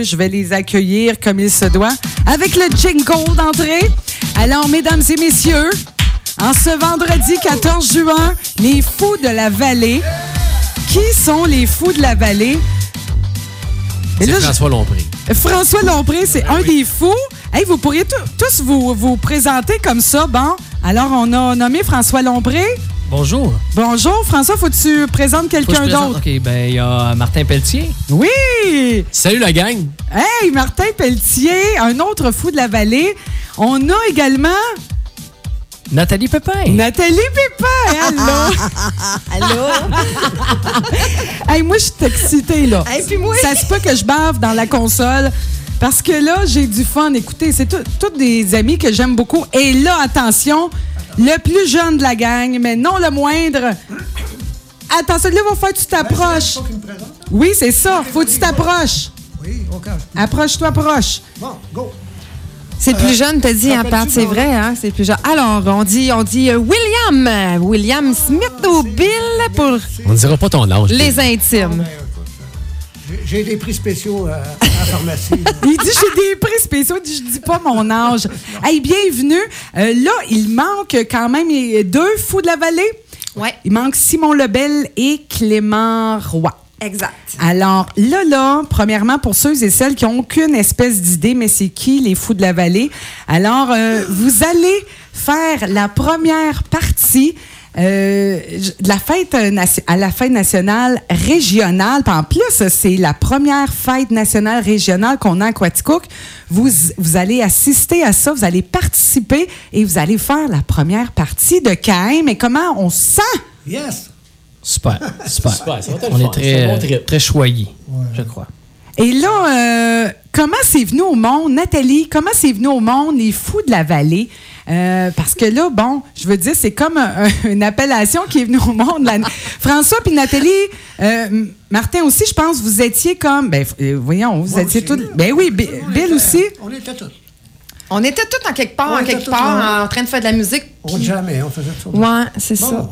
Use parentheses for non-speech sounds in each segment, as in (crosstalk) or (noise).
Je vais les accueillir comme il se doit avec le jingle d'entrée. Alors, mesdames et messieurs, en ce vendredi 14 juin, les fous de la vallée. Qui sont les fous de la vallée? Et C'est François Lompré. François Lompré, c'est un des fous. Hey, vous pourriez tou- tous vous, vous présenter comme ça. Bon, alors on a nommé François Lompré. Bonjour. Bonjour, François, faut que tu présentes que quelqu'un présente- d'autre. OK, ben il y a Martin Pelletier. Oui! Salut la gang! Hey, Martin Pelletier, un autre fou de la vallée. On a également Nathalie Pépin. Nathalie Pépin. (laughs) Allô? Allô? hey, moi, je suis excitée, là. Hey, puis moi? Ça se peut que je bave dans la console. Parce que là, j'ai du fun. Écoutez, c'est tous des amis que j'aime beaucoup. Et là, attention, le plus jeune de la gang, mais non le moindre. Attention, là, il va falloir que tu t'approches. Présente. hein? Oui, c'est ça. Faut que tu t'approches. Oui, OK. Approche-toi, proche. Bon, go. C'est le plus jeune, t'as dit, hein, Pat, c'est vrai, hein? C'est le plus jeune. Alors, on dit, on dit euh, William. William Smith au Bill pour On ne dira pas ton âge. les intimes. J'ai- des prix spéciaux euh, à la pharmacie. (laughs) Il dit j'ai des prix spéciaux, il dit je dis pas mon âge. Hey, bienvenue. Euh, là, il manque quand même deux fous de la vallée. Ouais, Il manque Simon Lebel et Clément Roy. exact. Alors là, là, premièrement, pour ceux et celles qui n'ont aucune espèce d'idée, mais c'est qui les fous de la vallée? Alors, euh, vous allez faire la première partie euh, la fête euh, à la fête nationale régionale. En plus, c'est la première fête nationale régionale qu'on a à Quaticook. Vous, vous allez assister à ça, vous allez participer et vous allez faire la première partie de KM. Mais comment on se sent? Yes! Super, (laughs) super. Ça On est bon très, très choyés, je crois. Et là, euh, comment c'est venu au monde, Nathalie, comment c'est venu au monde? Les fous de la vallée? Euh, parce que là, bon, je veux dire, c'est comme un- un- une appellation qui est venue au monde. La- François puis Nathalie, euh, Martin aussi, je pense, vous étiez comme, ben, euh, voyons, vous Moi étiez tous, ben oui, Bi- On Bill était- aussi. On était tous. On était tous en quelque part, On en quelque part, là. en train de faire de la musique. On puis- jamais, on faisait ça. Ouais, c'est Bon, ça. ouais.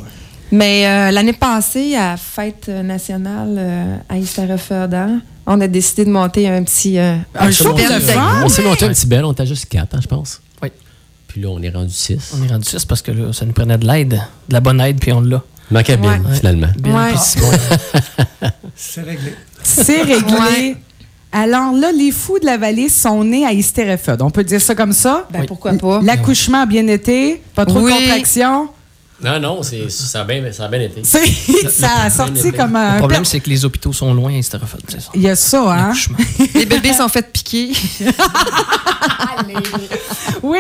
Mais euh, l'année passée, à Fête nationale euh, à Istareferdant, on a décidé de monter un petit. euh, Un show de fun. On s'est monté un petit bel, on était juste 4, je pense. Puis là, on est rendu 6. On est rendu 6 parce que là, ça nous prenait de l'aide, de la bonne aide, puis on l'a. Manquait bien, Ouais. finalement. Ouais. (laughs) C'est réglé. C'est réglé. Ouais. Alors là, les fous de la vallée sont nés à Hystérefeld. On peut dire ça comme ça? Ben, pourquoi pas? L'accouchement a bien été, pas trop Oui. de contractions. Non, non, c'est- ça a bien, ça a bien été. C'est- ça a sorti comme Le un. problème, c'est que les hôpitaux sont loin, etc. Il y a ça, hein? (laughs) Les bébés sont faits piquer. (laughs) Oui.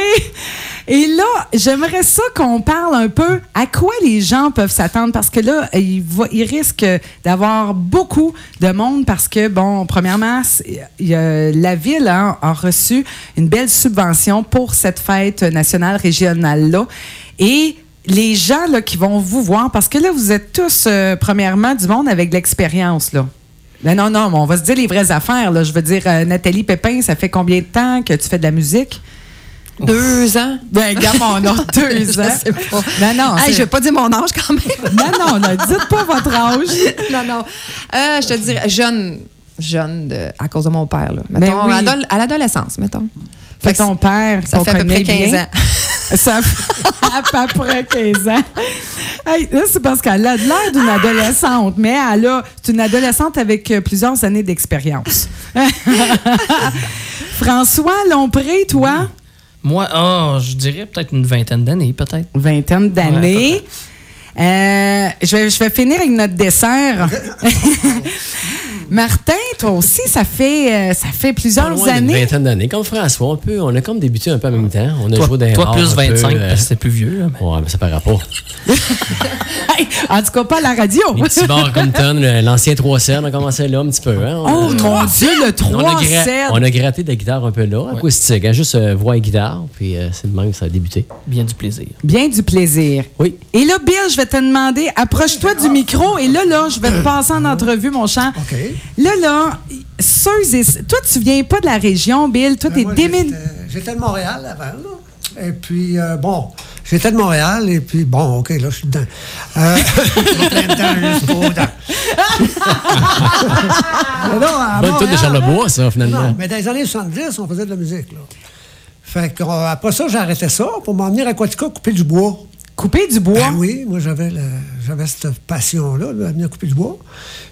Et là, j'aimerais ça qu'on parle un peu à quoi les gens peuvent s'attendre parce que là, il, va, il risque d'avoir beaucoup de monde parce que, bon, premièrement, il y a- la ville hein, a reçu une belle subvention pour cette fête nationale régionale-là. Et les gens là, qui vont vous voir, parce que là, vous êtes tous, euh, premièrement, du monde avec de l'expérience, là. Ben non, non, mais on va se dire les vraies affaires. Là. Je veux dire, euh, Nathalie Pépin, ça fait combien de temps que tu fais de la musique? Deux ans. Ben, regarde, on a (laughs) deux Je ans. sais pas. Non, non. Hey, je vais pas dire mon âge quand même. (laughs) Non, non, ne dites pas votre âge. (laughs) non, non. Euh, je te dirais jeune, jeune de- à cause de mon père. Là. Mettons, oui. à l'adolescence, mettons. Fait que ton père, Ça fait à peu près 15 bien, ans. (laughs) Ça fait à peu près 15 ans. Hey, là, c'est parce qu'elle a de l'air d'une adolescente, mais elle a, c'est une adolescente avec euh, plusieurs années d'expérience. (laughs) François Lompré, toi, Moi, ah, je dirais peut-être une vingtaine d'années, peut-être. vingtaine d'années. Euh, je, vais, je vais finir avec notre dessert. (laughs) Martin, toi aussi, ça fait, euh, ça fait plusieurs loin années. vingtaine d'années. Comme François, un peu, on a comme débuté un peu en même temps. On a Toi, joué dans les toi plus un peu, 25, euh, parce que c'était plus vieux. là, mais- Ouais, mais ça paraît pas. (laughs) Hey, en tout cas, pas à la radio. Les petits bars comme (laughs) Ton, le- l'ancien 3 7 on a commencé là un petit peu. Hein? Oh On- mon Dieu, le on, a 3 gra- 7 on a gratté de la guitare un peu là, acoustique, hein, juste euh, voix et guitare, puis euh, c'est de même que ça a débuté. Bien du plaisir. Bien du plaisir. Oui. Et là, Bill, je vais te demander, approche-toi du micro et là, là, je vais te passer en entrevue, mon chant. OK. Là, là, ceux et... Toi, tu viens pas de la région, Bill. Toi, Ben, t'es démin... j'étais- de Montréal avant, là. Et puis, euh, bon, J'étais de Montréal, et puis, bon, OK, là, je suis dedans. Euh, (laughs) Bonne tune de Charlebois, ça, finalement. non, mais dans les années 70, on faisait de la musique. Là. Fait que, euh, après ça, j'ai arrêté ça pour m'en venir à Quatica couper du bois. Couper du bois? Ben oui, moi, j'avais, le- j'avais cette passion-là, de venir couper du bois.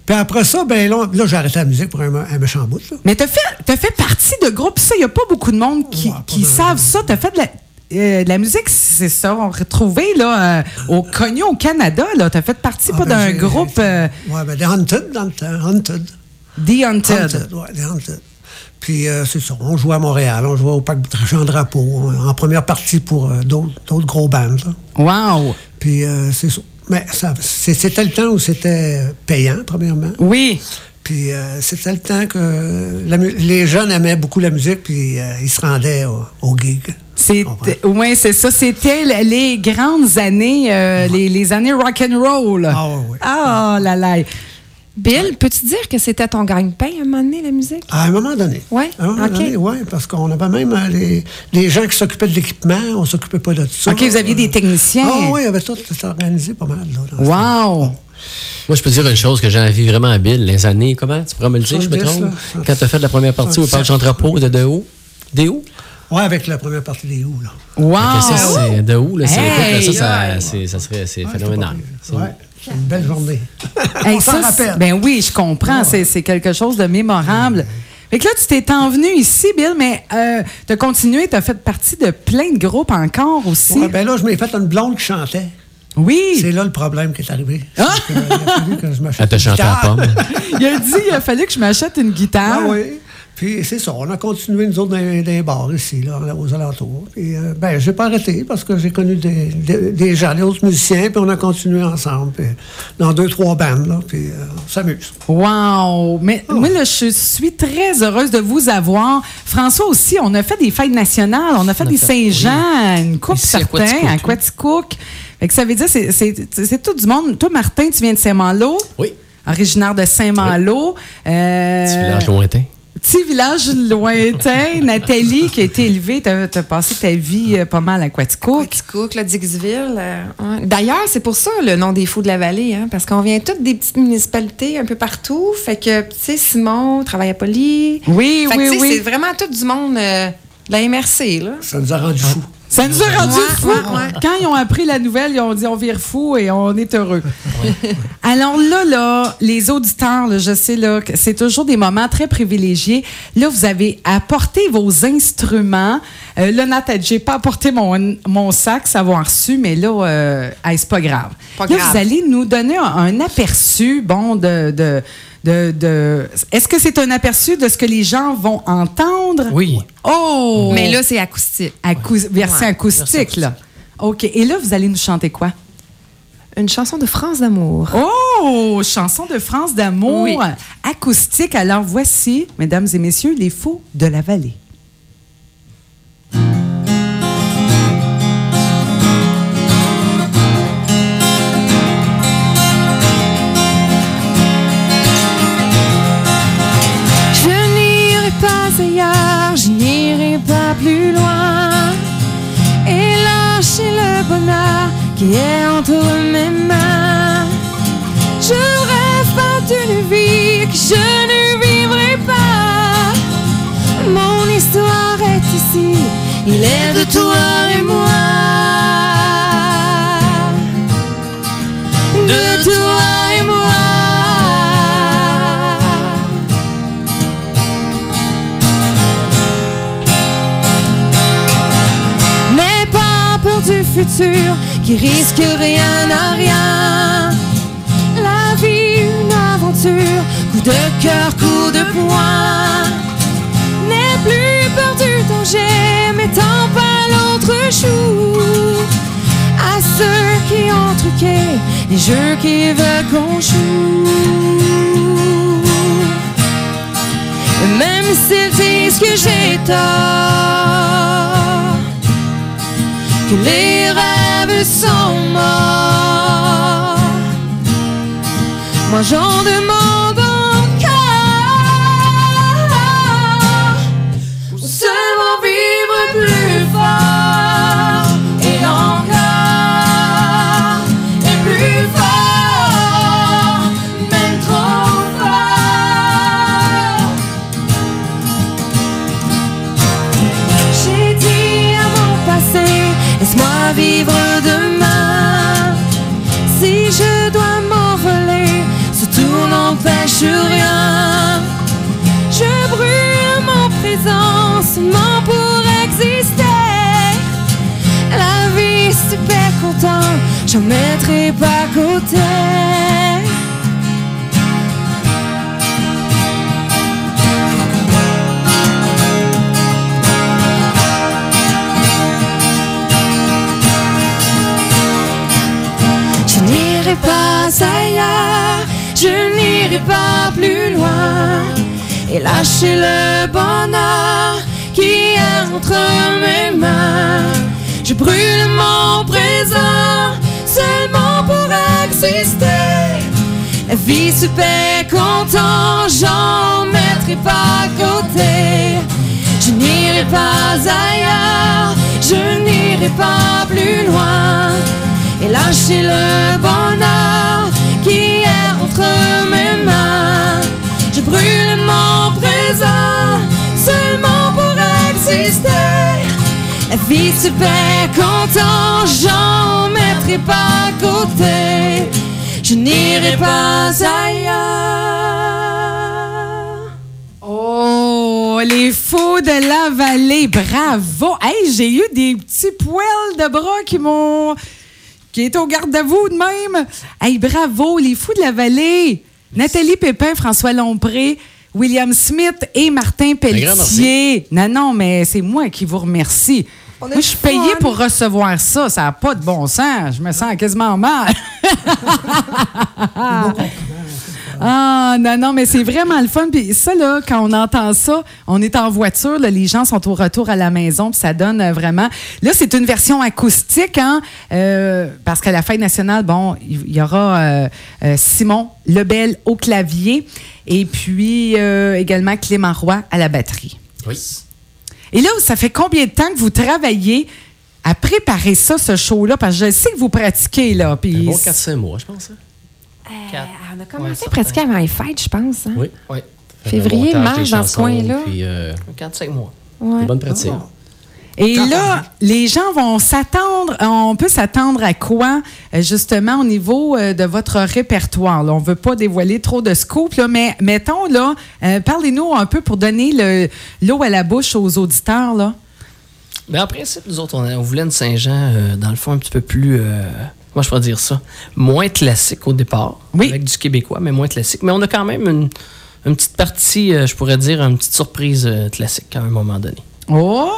Puis après ça, ben là, là, j'ai arrêté la musique pour un, un méchant bout. Là. Mais t'as fait, fait partie de groupes, ça, il n'y a pas beaucoup de monde qui, Ouais, qui savent ça. T'as fait de la, euh, de la musique, c'est ça, on retrouvé là, euh, au Cognon au Canada. Là. T'as fait partie Ah, pas ben, d'un groupe euh, Ouais, ben, des Haunted dans le temps. Haunted. The Haunted. Haunted, ouais, des Haunted. Puis euh, c'est ça, on jouait à Montréal, on jouait au Parc Jean Drapeau, en première partie pour euh, d'autres, d'autres gros bands. là. Wow. Puis euh, c'est ça. Mais c'était le temps où c'était payant, premièrement. Oui. Puis euh, c'était le temps que la les jeunes aimaient beaucoup la musique, puis euh, ils se rendaient au, au gig. Ouais, c'est ça. C'était les grandes années, euh, les, les années rock and roll. Ah, ouais. Ah là là. Bill, peux-tu dire que c'était ton gagne-pain à un moment donné, la musique? À un moment donné. Ouais, À un moment ok. donné, ouais, parce qu'on avait même euh, les, les gens qui s'occupaient de l'équipement, on s'occupait pas de tout ça. OK, vous aviez des techniciens. Ah oui, il y avait tout c'était organisé pas mal. Là, Wow. Moi, je peux te dire une chose que j'ai envie vraiment à Bill. Les années, comment? Tu pourrais me le dire, je me 70, trompe? là. Quand tu as fait la première partie au Parc Jean Drapeau de De haut? Des hauts? Oui, avec la première partie des Ou, là. Wow. Ça, c'est de haut, là, Hey, ça, ça, c'est- ça serait c'est phénoménal. C'est- Ouais, c'est une belle journée. Hey, on ça, rappelle. Ben oui, je comprends. C'est, c'est quelque chose de mémorable. Fait que là, tu t'es envenu ici, Bill, mais euh, tu as continué, tu as fait partie de plein de groupes encore aussi. Ouais, ben là, je m'ai fait une blonde qui chantait. oui. C'est là le problème qui est arrivé. Ah! Que, il a fallu que je m'achète Elle chanté à guitare. pomme. (laughs) Il a dit il a fallu que je m'achète une guitare. Ah oui. Puis c'est ça, on a continué, nous autres, dans, dans les bars ici, là, aux alentours. Puis, euh, ben, j'ai pas arrêté parce que j'ai connu des, des, des gens, des autres musiciens, puis on a continué ensemble, puis dans deux, trois bandes, là, puis euh, on s'amuse. Wow! Mais Oh. moi, là, je suis très heureuse de vous avoir. François aussi, on a fait des fêtes nationales, on a fait On a des Saint-Jean, une coupe Ici, à certains, Quaticook, à oui. Quaticook. Fait que ça veut dire, c'est- c'est c'est tout du monde. Toi, Martin, tu viens de Saint-Malo, Oui. originaire de Saint-Malo. Euh, Petit village lointain? Petit village lointain. (laughs) Nathalie, qui a été élevée, tu as, passé ta vie euh, pas mal à Quaticook. Cook, là, Dixville. euh, ouais. D'ailleurs, c'est pour ça le nom des Fous de la Vallée, hein, parce qu'on vient toutes des petites municipalités un peu partout. Fait que, tu sais, Simon travaille à Poly. Oui, Fait oui, oui. C'est vraiment tout du monde euh, de la MRC, là. Ça nous a rendu fous. Ça nous a rendu fous. Quand ils ont appris la nouvelle, ils ont dit on vire fou et on est heureux. Alors là, là, les auditeurs, là, je sais là, que c'est toujours des moments très privilégiés. Là, vous avez apporté vos instruments. Euh, là, Nat, j'ai pas apporté mon, mon sac, savoir su, mais là, euh, hey, c'est pas grave. Pas là, grave. vous allez nous donner un, un aperçu, bon, de. de de, de- Est-ce que c'est un aperçu de ce que les gens vont entendre? Oui. Oh! Mais là, c'est acoustique. Version Ouais, acoustique, là. OK. Et là, vous allez nous chanter quoi? Une chanson de France d'amour. Oh! Chanson de France d'amour. Oui. Acoustique. Alors, voici, mesdames et messieurs, les fous de la vallée. Loin. Et lâcher le bonheur qui est entre mes mains. Je rêve pas d'une vie que je ne vivrai pas. Mon histoire est ici, il est de toi qui risque rien à rien. La vie, une aventure, coup de cœur, coup de poing. N'aie plus peur du danger, mettant pas l'autre chou. À ceux qui ont truqué les jeux qui veulent qu'on joue. Même s'ils disent que j'ai tort, que les rêves sont morts. Moi j'en demande Je brûle mon présent seulement pour exister. La vie, fais content, j'en mettrai pas côté. Et lâcher le bonheur qui est entre mes mains. Je brûle mon présent seulement pour exister. La vie paie content, j'en mettrai pas à côté. Je n'irai pas ailleurs, je n'irai pas plus loin et lâcher le bonheur vie fait content, j'en mettrai pas à côté. Je n'irai pas ailleurs. Oh, les fous de la vallée, bravo! Hey, j'ai eu des petits poils de bras qui m'ont. qui est au garde à vous de même. Hey, bravo, les fous de la vallée! Nathalie Pépin, François Lompré, William Smith et Martin Pelletier. Non, non, mais c'est moi qui vous remercie. Moi, je suis payée pour recevoir ça. Ça n'a pas de bon sens. Je me sens quasiment mal. (laughs) Ah, non, non, mais c'est vraiment le fun. Puis ça, là, quand on entend ça, on est en voiture, là, les gens sont au retour à la maison, puis ça donne euh, vraiment. Là, c'est une version acoustique, hein, euh, parce qu'à la fête nationale, bon, il y, aura euh, euh, Simon Lebel au clavier et puis euh, également Clément Roy à la batterie. Oui. Et là, ça fait combien de temps que vous travaillez à préparer ça, ce show-là? Parce que je sais que vous pratiquez, là. Un Puis bon 4-5 mois, je pense. hein? Quatre. on a Ouais, commencé à certain. pratiquer avant les fêtes, je pense. hein? Oui. Oui, Février, mars, dans ce coin-là. Puis, euh, 4-5 mois. Ouais. des bonnes pratiques. Et là, les gens vont s'attendre, on peut s'attendre à quoi, euh, justement, au niveau euh, de votre répertoire? là? On ne veut pas dévoiler trop de scoop, là, mais mettons, là, euh, parlez-nous un peu pour donner le- l'eau à la bouche aux auditeurs. Là. Ben, en principe, nous autres, on, on voulait une Saint-Jean, euh, dans le fond, un petit peu plus. euh, moi, je pourrais dire ça? Moins classique au départ. Oui. Avec du québécois, mais moins classique. Mais on a quand même une, une petite partie, euh, je pourrais dire, une petite surprise euh, classique à un moment donné. Oh!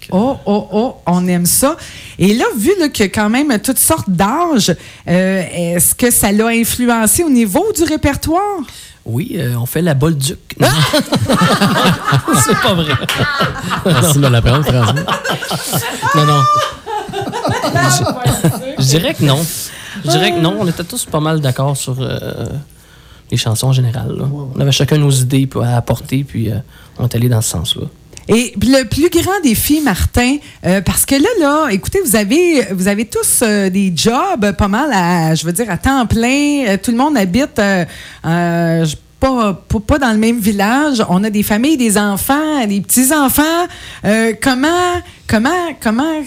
Que, Oh, oh, oh, on aime ça. Et là, vu là, qu'il y a quand même toutes sortes d'âges, euh, est-ce que ça l'a influencé au niveau du répertoire? Oui, euh, on fait la Bolduc. Non. (laughs) C'est pas vrai. Merci de me l'apprendre, François. Non, non. Je, je dirais que non. Je dirais que non. On était tous pas mal d'accord sur euh, les chansons en général. là. On avait chacun nos idées à apporter, puis euh, on est allé dans ce sens-là. Et puis le plus grand défi, Martin, euh, parce que là, là, écoutez, vous avez, vous avez tous euh, des jobs pas mal à, je veux dire, à temps plein. Euh, tout le monde habite je- pas, pas, pas dans le même village. On a des familles, des enfants, des petits-enfants. Euh, comment, comment, comment,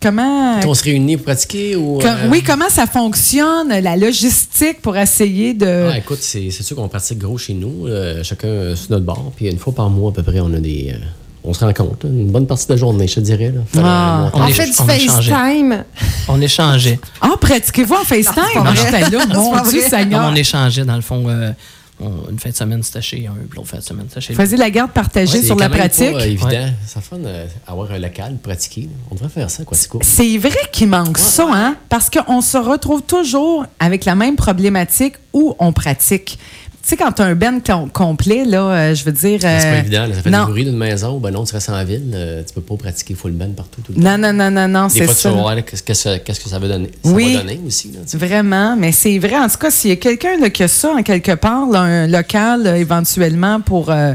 comment... On se réunit pour pratiquer ou. Com- euh, Oui, comment ça fonctionne, la logistique pour essayer de... Ah, écoute, c'est sûr qu'on pratique gros chez nous, euh, chacun sur notre bord. Puis une fois par mois, à peu près, on a des. On se rencontre. là, Une bonne partie de la journée, je te dirais. Là, Ah. On fait du on a changé. FaceTime. On échangeait. Ah, pratiquez-vous en FaceTime? pas Ah, j'étais là, mon Dieu. Seigneur. Non, on échangeait, dans le fond. euh, on- une fin de semaine, c'était chez un, puis l'autre fin de semaine, c'était chez l'autre. Faisez la garde partagée Ouais, sur c'est la pratique. Pas, euh, évident. Ouais. Ça fun euh, avoir un local, pratiquer. On devrait faire ça, quoi, c'est. C'est vrai qu'il manque ça, hein? Parce qu'on se retrouve toujours avec la même problématique où on pratique. Tu sais, quand tu as un ben com- complet, là, euh, je veux dire. C'est pas euh, évident. là, ça fait non. du bruit d'une maison. Ben non, tu restes en ville. euh, tu peux pas pratiquer full band partout tout le temps. Non, non, non, non, non, Des c'est fois, tu ça. vas voir qu'est-ce que ça, que ça va donner. Ça Oui. va donner aussi. Là, tu sais. Vraiment, mais c'est vrai. En tout cas, s'il y a quelqu'un qui a ça en quelque part, là, un local euh, éventuellement pour, euh,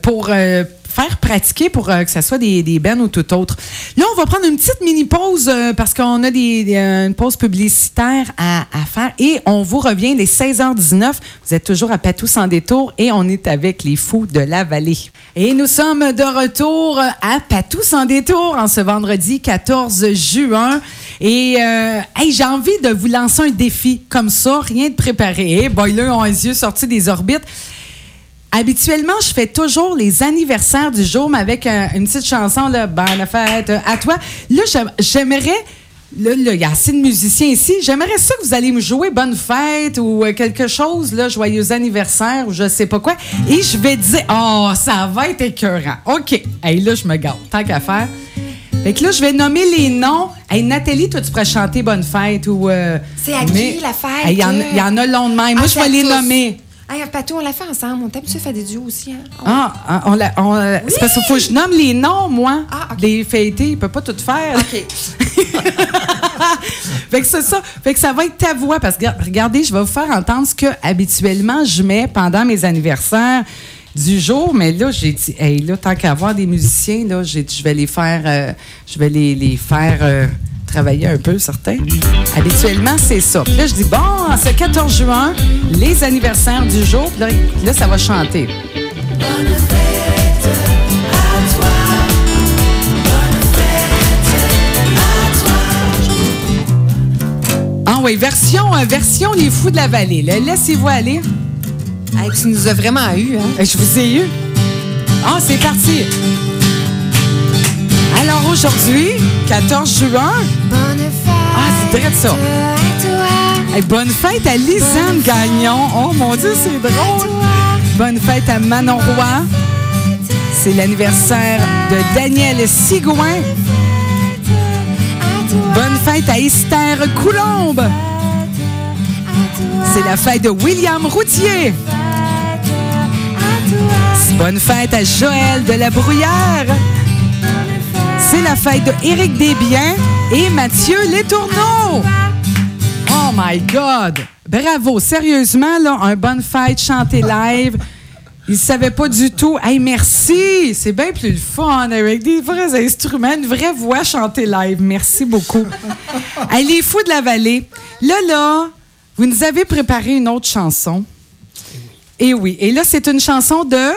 pour euh, faire pratiquer pour euh, que ça soit des, des bennes ou tout autre. Là, on va prendre une petite mini-pause euh, parce qu'on a des, euh, une pause publicitaire à, faire et on vous revient les 16h19. Vous êtes toujours à Patou sans détour et on est avec les fous de la vallée. Et nous sommes de retour à Patou sans détour en ce vendredi 14 juin. Et hey, j'ai envie de vous lancer un défi comme ça, rien de préparé. Hey, boy, là, ont les yeux sortis des orbites. Habituellement, je fais toujours les anniversaires du jour, mais avec euh, une petite chanson, là, bonne fête à toi. Là, j'aim- j'aimerais, là, il y a assez de musiciens ici, j'aimerais ça que vous allez me jouer bonne fête ou euh, quelque chose, là, joyeux anniversaire ou je sais pas quoi. Et je vais dire, oh, ça va être écœurant. OK. Hey, là, je me garde, tant qu'à faire. Fait que là, je vais nommer les noms. Hey, Nathalie, toi, tu pourrais chanter Bonne fête ou. euh, C'est à qui, la fête? Hey, Il y, en a- il y en a long de même. Moi, Ah, je vais les tous. nommer. Hey, Patou, on l'a fait ensemble. On t'a habitué à faire des duos aussi. Hein? On- Ah, ah, on l'a- on, euh, C'est parce qu'il faut que je nomme les noms, moi. Ah. Les fêtés, il peut pas tout faire. OK. (laughs) fait que c'est ça. Fait que ça va être ta voix. Parce que regardez, je vais vous faire entendre ce que habituellement je mets pendant mes anniversaires du jour. Mais là, j'ai dit, hey, là, tant qu'à avoir des musiciens, là, j'ai je vais les faire, euh, je vais les, les faire euh, travailler un peu, certains. Habituellement, c'est ça. Puis là, je dis, bon, ce 14 juin, les anniversaires du jour. Puis là, là, ça va chanter. Ah oui, version, euh, version Les Fous de la Vallée. là. Laissez-vous aller. Hey, tu nous as vraiment eu. Hein? Je vous ai eu. Ah, c'est parti. Alors aujourd'hui, 14 juin, Bonne fête. Ah, c'est vrai de ça. Bonne fête à Lisanne Gagnon. Oh mon Dieu, c'est drôle. Bonne fête à Manon Roy. C'est l'anniversaire de Daniel Sigouin. Bonne fête à Esther Coulombe. C'est la fête de William Routier. Bonne fête à Joël de la Brouillère. C'est la fête de Éric Desbiens et Mathieu Letourneau. Oh my God! Bravo! Sérieusement, là, un bonne fête chanté live. Ils ne savaient pas du tout. Hey, merci! C'est bien plus le fun avec des vrais instruments, une vraie voix chantée live. Merci beaucoup. (laughs) hey, les fous de la vallée. Là, là, vous nous avez préparé une autre chanson. Et oui. Et là, c'est une chanson de?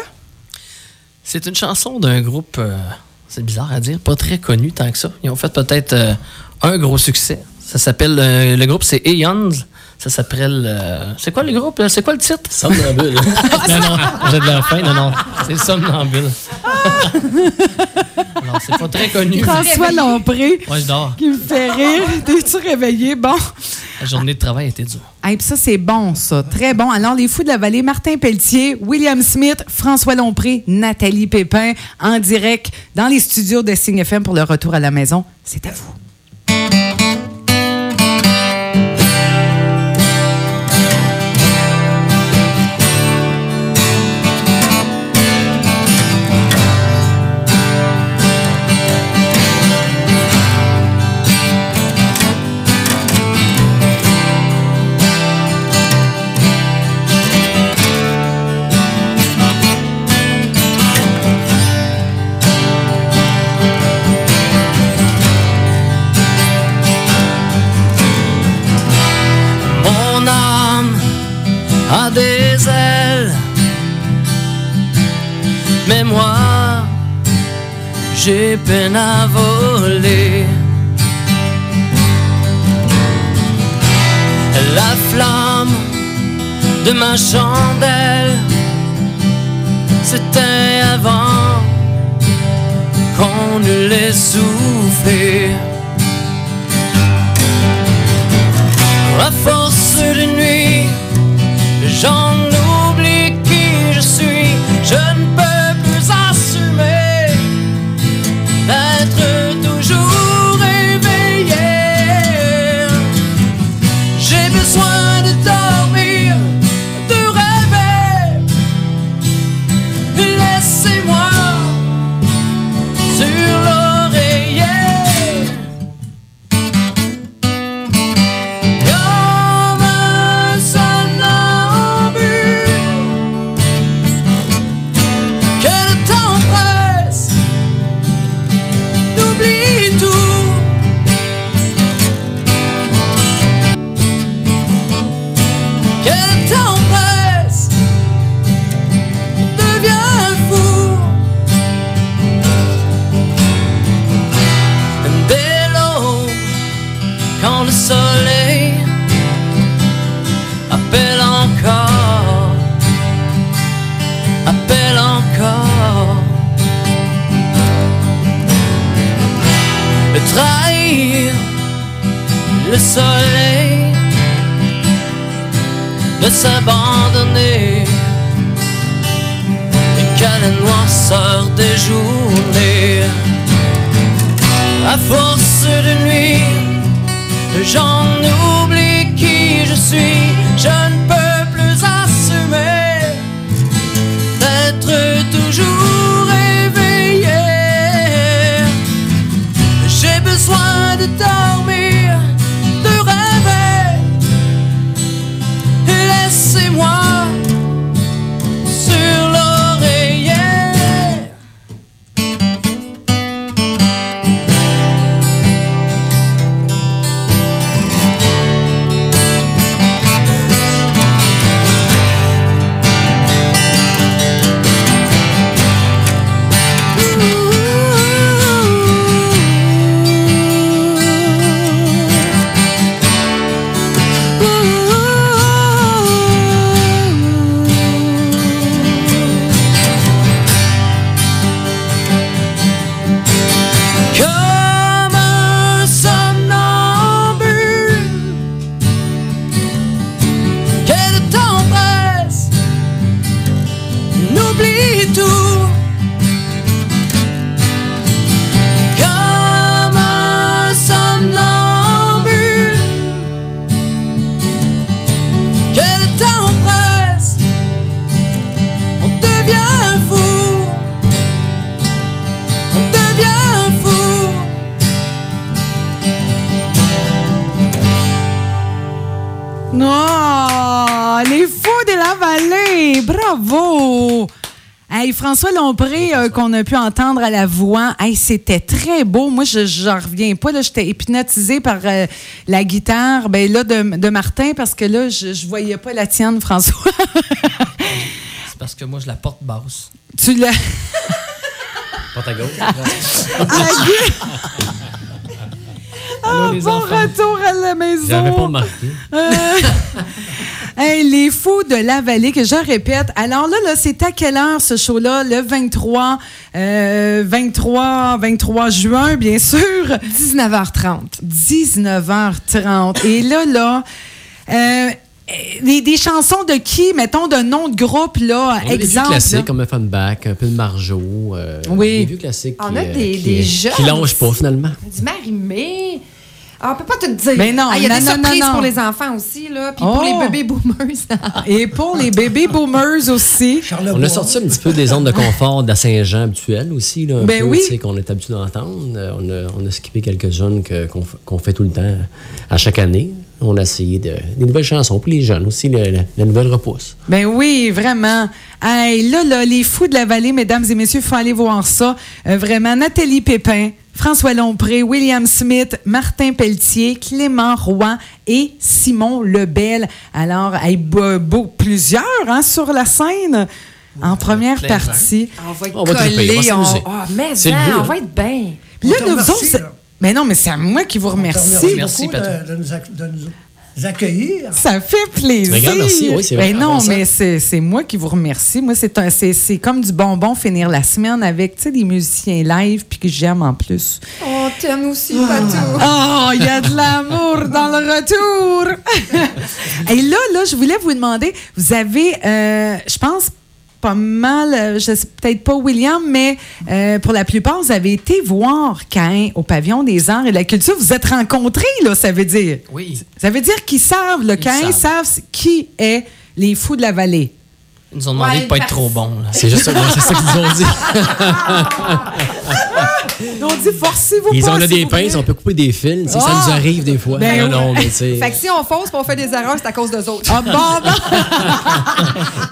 C'est une chanson d'un groupe, euh, c'est bizarre à dire, pas très connu tant que ça. Ils ont fait peut-être euh, un gros succès. Ça s'appelle, euh, le groupe c'est Aeons. Ça s'appelle, euh, c'est quoi le groupe? C'est quoi le titre? Somnambule. (laughs) non, non, j'ai de la faim, non, non. C'est Somnambule. non, c'est pas très connu. François Lompré, Moi, je dors. qui me fait rire. (laughs) T'es-tu réveillé? Bon. La journée de travail était dure. Hey, puis ça, c'est bon, ça. Très bon. Alors, les fous de la vallée, Martin Pelletier, William Smith, François Lompré, Nathalie Pépin, en direct dans les studios de Signe FM pour le retour à la maison. C'est à vous. J'ai peine à voler. La flamme de ma chandelle, c'était avant qu'on ne l'ait soufflé. À force de nuit, j'en oublie qui je suis. Je ne peux François Lompré, euh, qu'on a pu entendre à la voix, hey, c'était très beau. Moi, je j'en reviens pas. J'étais hypnotisée par euh, la guitare ben, là, de, de Martin parce que là, je, je voyais pas la tienne, François. (laughs) C'est parce que moi, je la porte basse. tu l'as. (laughs) Porte à gauche. Ah, les bon enfants. retour à la maison. J'avais pas remarqué. (laughs) Hey, les fous de la vallée, que je répète. Alors là, là c'est à quelle heure ce show-là? Le 23, euh, 23, 23 juin, bien sûr. 19h30. 19h30. Et là, là, euh, des, des chansons de qui, mettons, de nom de groupe, là, On a des vieux exemple. classiques comme Offenbach, un peu de Marjo. euh, Oui. Des vieux classiques. On qui, a euh, des- qui, des euh, jeunes Qui lâchent pas, finalement. Du Marimé. Ah, on peut pas tout dire. Mais non, Ah, Il y a non, des non, surprises non, non. pour les enfants aussi, là. Puis Oh. pour les bébés boomers. (laughs) Et pour les bébés boomers aussi. Charlebois. On a sorti un petit peu des zones de confort de la Saint-Jean habituelle aussi. Là, un Ben peu, oui. tu sais, qu'on est habitué d'entendre. Euh, On a, on a skippé quelques zones que- qu'on fait tout le temps à chaque année. On a essayé de, des nouvelles chansons pour les jeunes aussi, le- la nouvelle repousse. Ben oui, vraiment. Hey, là, là, les fous de la vallée, mesdames et messieurs, il faut aller voir ça. Euh, vraiment, Nathalie Pépin, François Lompré, William Smith, Martin Pelletier, Clément Roy et Simon Lebel. Alors, hey, beau- beau- plusieurs hein, sur la scène en première partie. On va être On va triper, on va collés. On... Ah, mais le hein, on va être bien. Là, nous remercie, autres, c'est- là. Mais non, mais c'est à moi qui vous remercie. Merci, de, de nous, de nous accueillir. Ça fait plaisir. Regarde, merci. Oui, c'est vrai. Ben non, mais c'est c'est moi qui vous remercie. Moi, c'est un- c'est c'est comme du bonbon finir la semaine avec tu sais, des musiciens live puis que j'aime en plus. On t'aime aussi, Patou. Oh, il y a de l'amour dans le retour. (laughs) Et là, là, je voulais vous demander, vous avez, euh, je pense, pas mal, euh, je sais peut-être pas William, mais euh, pour la plupart, vous avez été voir Cain au pavillon des arts et de la culture. Vous êtes rencontrés, là, ça veut dire. Oui. Ça veut dire qu'ils savent, le Cain, savent. savent qui est les fous de la vallée. Ils nous ont demandé Ouais, de pas être trop bons. C'est juste ça, ça qu'ils nous ont dit. Ils ont dit, forcez-vous Ils ont s'il des pinces, on peut couper des fils. Ça Ah! nous arrive des fois. Ben non, oui. non, mais. Fait que si on fausse et on fait des erreurs, c'est à cause d'eux autres. Ah bon, bon.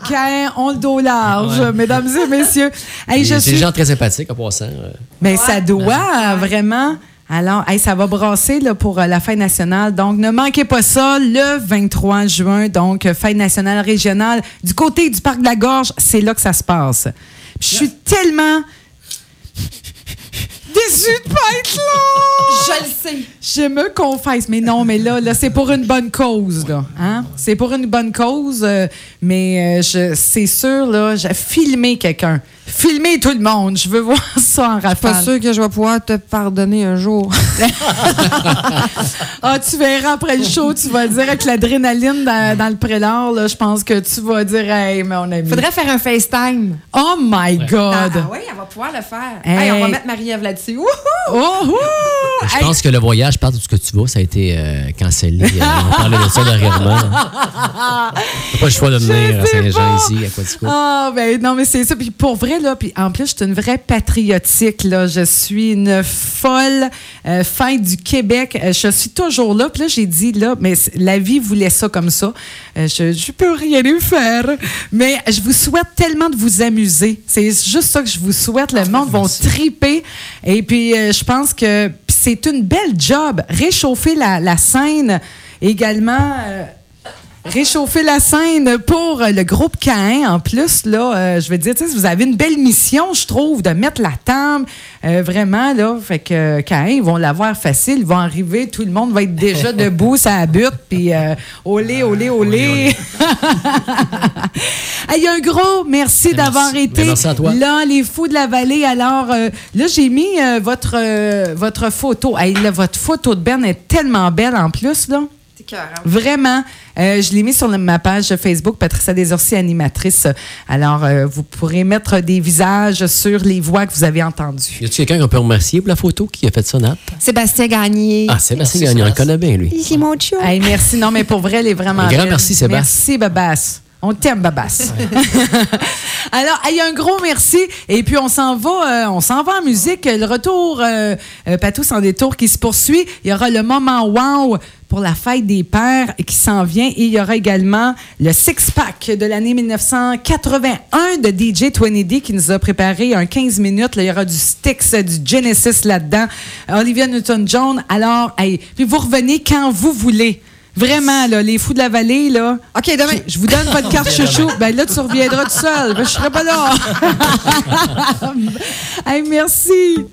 (laughs) Cain, on le dos large, Ouais. mesdames et messieurs. Hey, C'est suis des gens très sympathiques en passant. euh. Mais ça doit, vraiment. Alors, hey, ça va brasser là, pour euh, la fête nationale. Donc, ne manquez pas ça le 23 juin. Donc, euh, fête nationale régionale du côté du Parc de la Gorge. C'est là que ça se passe. Je suis tellement déçue de pas être là. Je le sais. Je me confesse, mais non, mais là, là c'est pour une bonne cause, là. Hein? C'est pour une bonne cause, euh, mais euh, je, c'est sûr, là, j'ai filmé quelqu'un. Filmer tout le monde. Je veux voir (laughs) ça en Pas rafale. sûr que je vais pouvoir te pardonner un jour. (laughs) Ah, tu verras après le show, tu vas dire avec l'adrénaline dans, dans le prélat, je pense que tu vas dire, hey, mon ami. Faudrait faire un FaceTime. Oh my Ah, God! ah oui, elle va pouvoir le faire. Hey. Hey, on va mettre Marie-Ève là-dessus. Wouhou! Oh! Je Hey, pense que le voyage, partout ce que tu vas, ça a été euh, cancellé. Euh, on parlait de ça dernièrement. (laughs) T'as pas le choix de venir à Saint-Jean pas. ici, à Quatico. Ah, ben non, mais c'est ça. Puis pour vrai, là, puis en plus, je suis une vraie patriotique, là. Je suis une folle euh, du Québec. Euh, je suis toujours là. Puis là, j'ai dit, là, mais la vie voulait ça comme ça. Euh, je, je peux rien y faire. Mais je vous souhaite tellement de vous amuser. C'est juste ça que je vous souhaite. Le monde va triper. Et puis, euh, je pense que c'est une belle job. Réchauffer la, la scène également. Réchauffer la scène pour euh, le groupe Cain. En plus, là, euh, je veux dire, vous avez une belle mission, je trouve, de mettre la table. euh, vraiment, là. Fait que euh, Cain, ils vont l'avoir facile. Ils vont arriver, tout le monde va être déjà (laughs) debout, ça butte, puis olé, olé, olé. Hey, un gros merci d'avoir été Ben, merci à toi. là, les fous de la vallée. Alors, là, j'ai mis votre, votre photo. Hey, là, votre photo de Ben est tellement belle en plus, là. Cœur, hein? Vraiment. Euh, je l'ai mis sur le- ma page Facebook, Patricia Desorcy, animatrice. Alors, euh, vous pourrez mettre des visages sur les voix que vous avez entendues. Y a-tu quelqu'un qu'on peut remercier pour la photo qui a fait ça, Nat? Sébastien Gagné. Ah, Sébastien Merci, Gagnon, on le connaît bien, lui. C'est mon chum. Hey, merci. Non, mais pour vrai, elle est vraiment Un grand belle. merci, Sébastien. Merci, Babas. On t'aime, Babas. (laughs) Alors, hey, un gros merci. Et puis, on s'en va, euh, on s'en va en musique. Le retour, euh, euh, Patou sans détour qui se poursuit. Il y aura le moment wow pour la fête des pères qui s'en vient. Et il y aura également le six-pack de l'année 1981 de DJ 20D qui nous a préparé un 15 minutes. Là, il y aura du Styx, du Genesis là-dedans. Olivia Newton-John. Alors, hey, puis vous revenez quand vous voulez. Vraiment, là, les fous de la vallée, là. OK, demain. Je vous donne votre carte chouchou. Ben là, tu reviendras tout seul. Ben, je serai pas là. (laughs) hey, merci.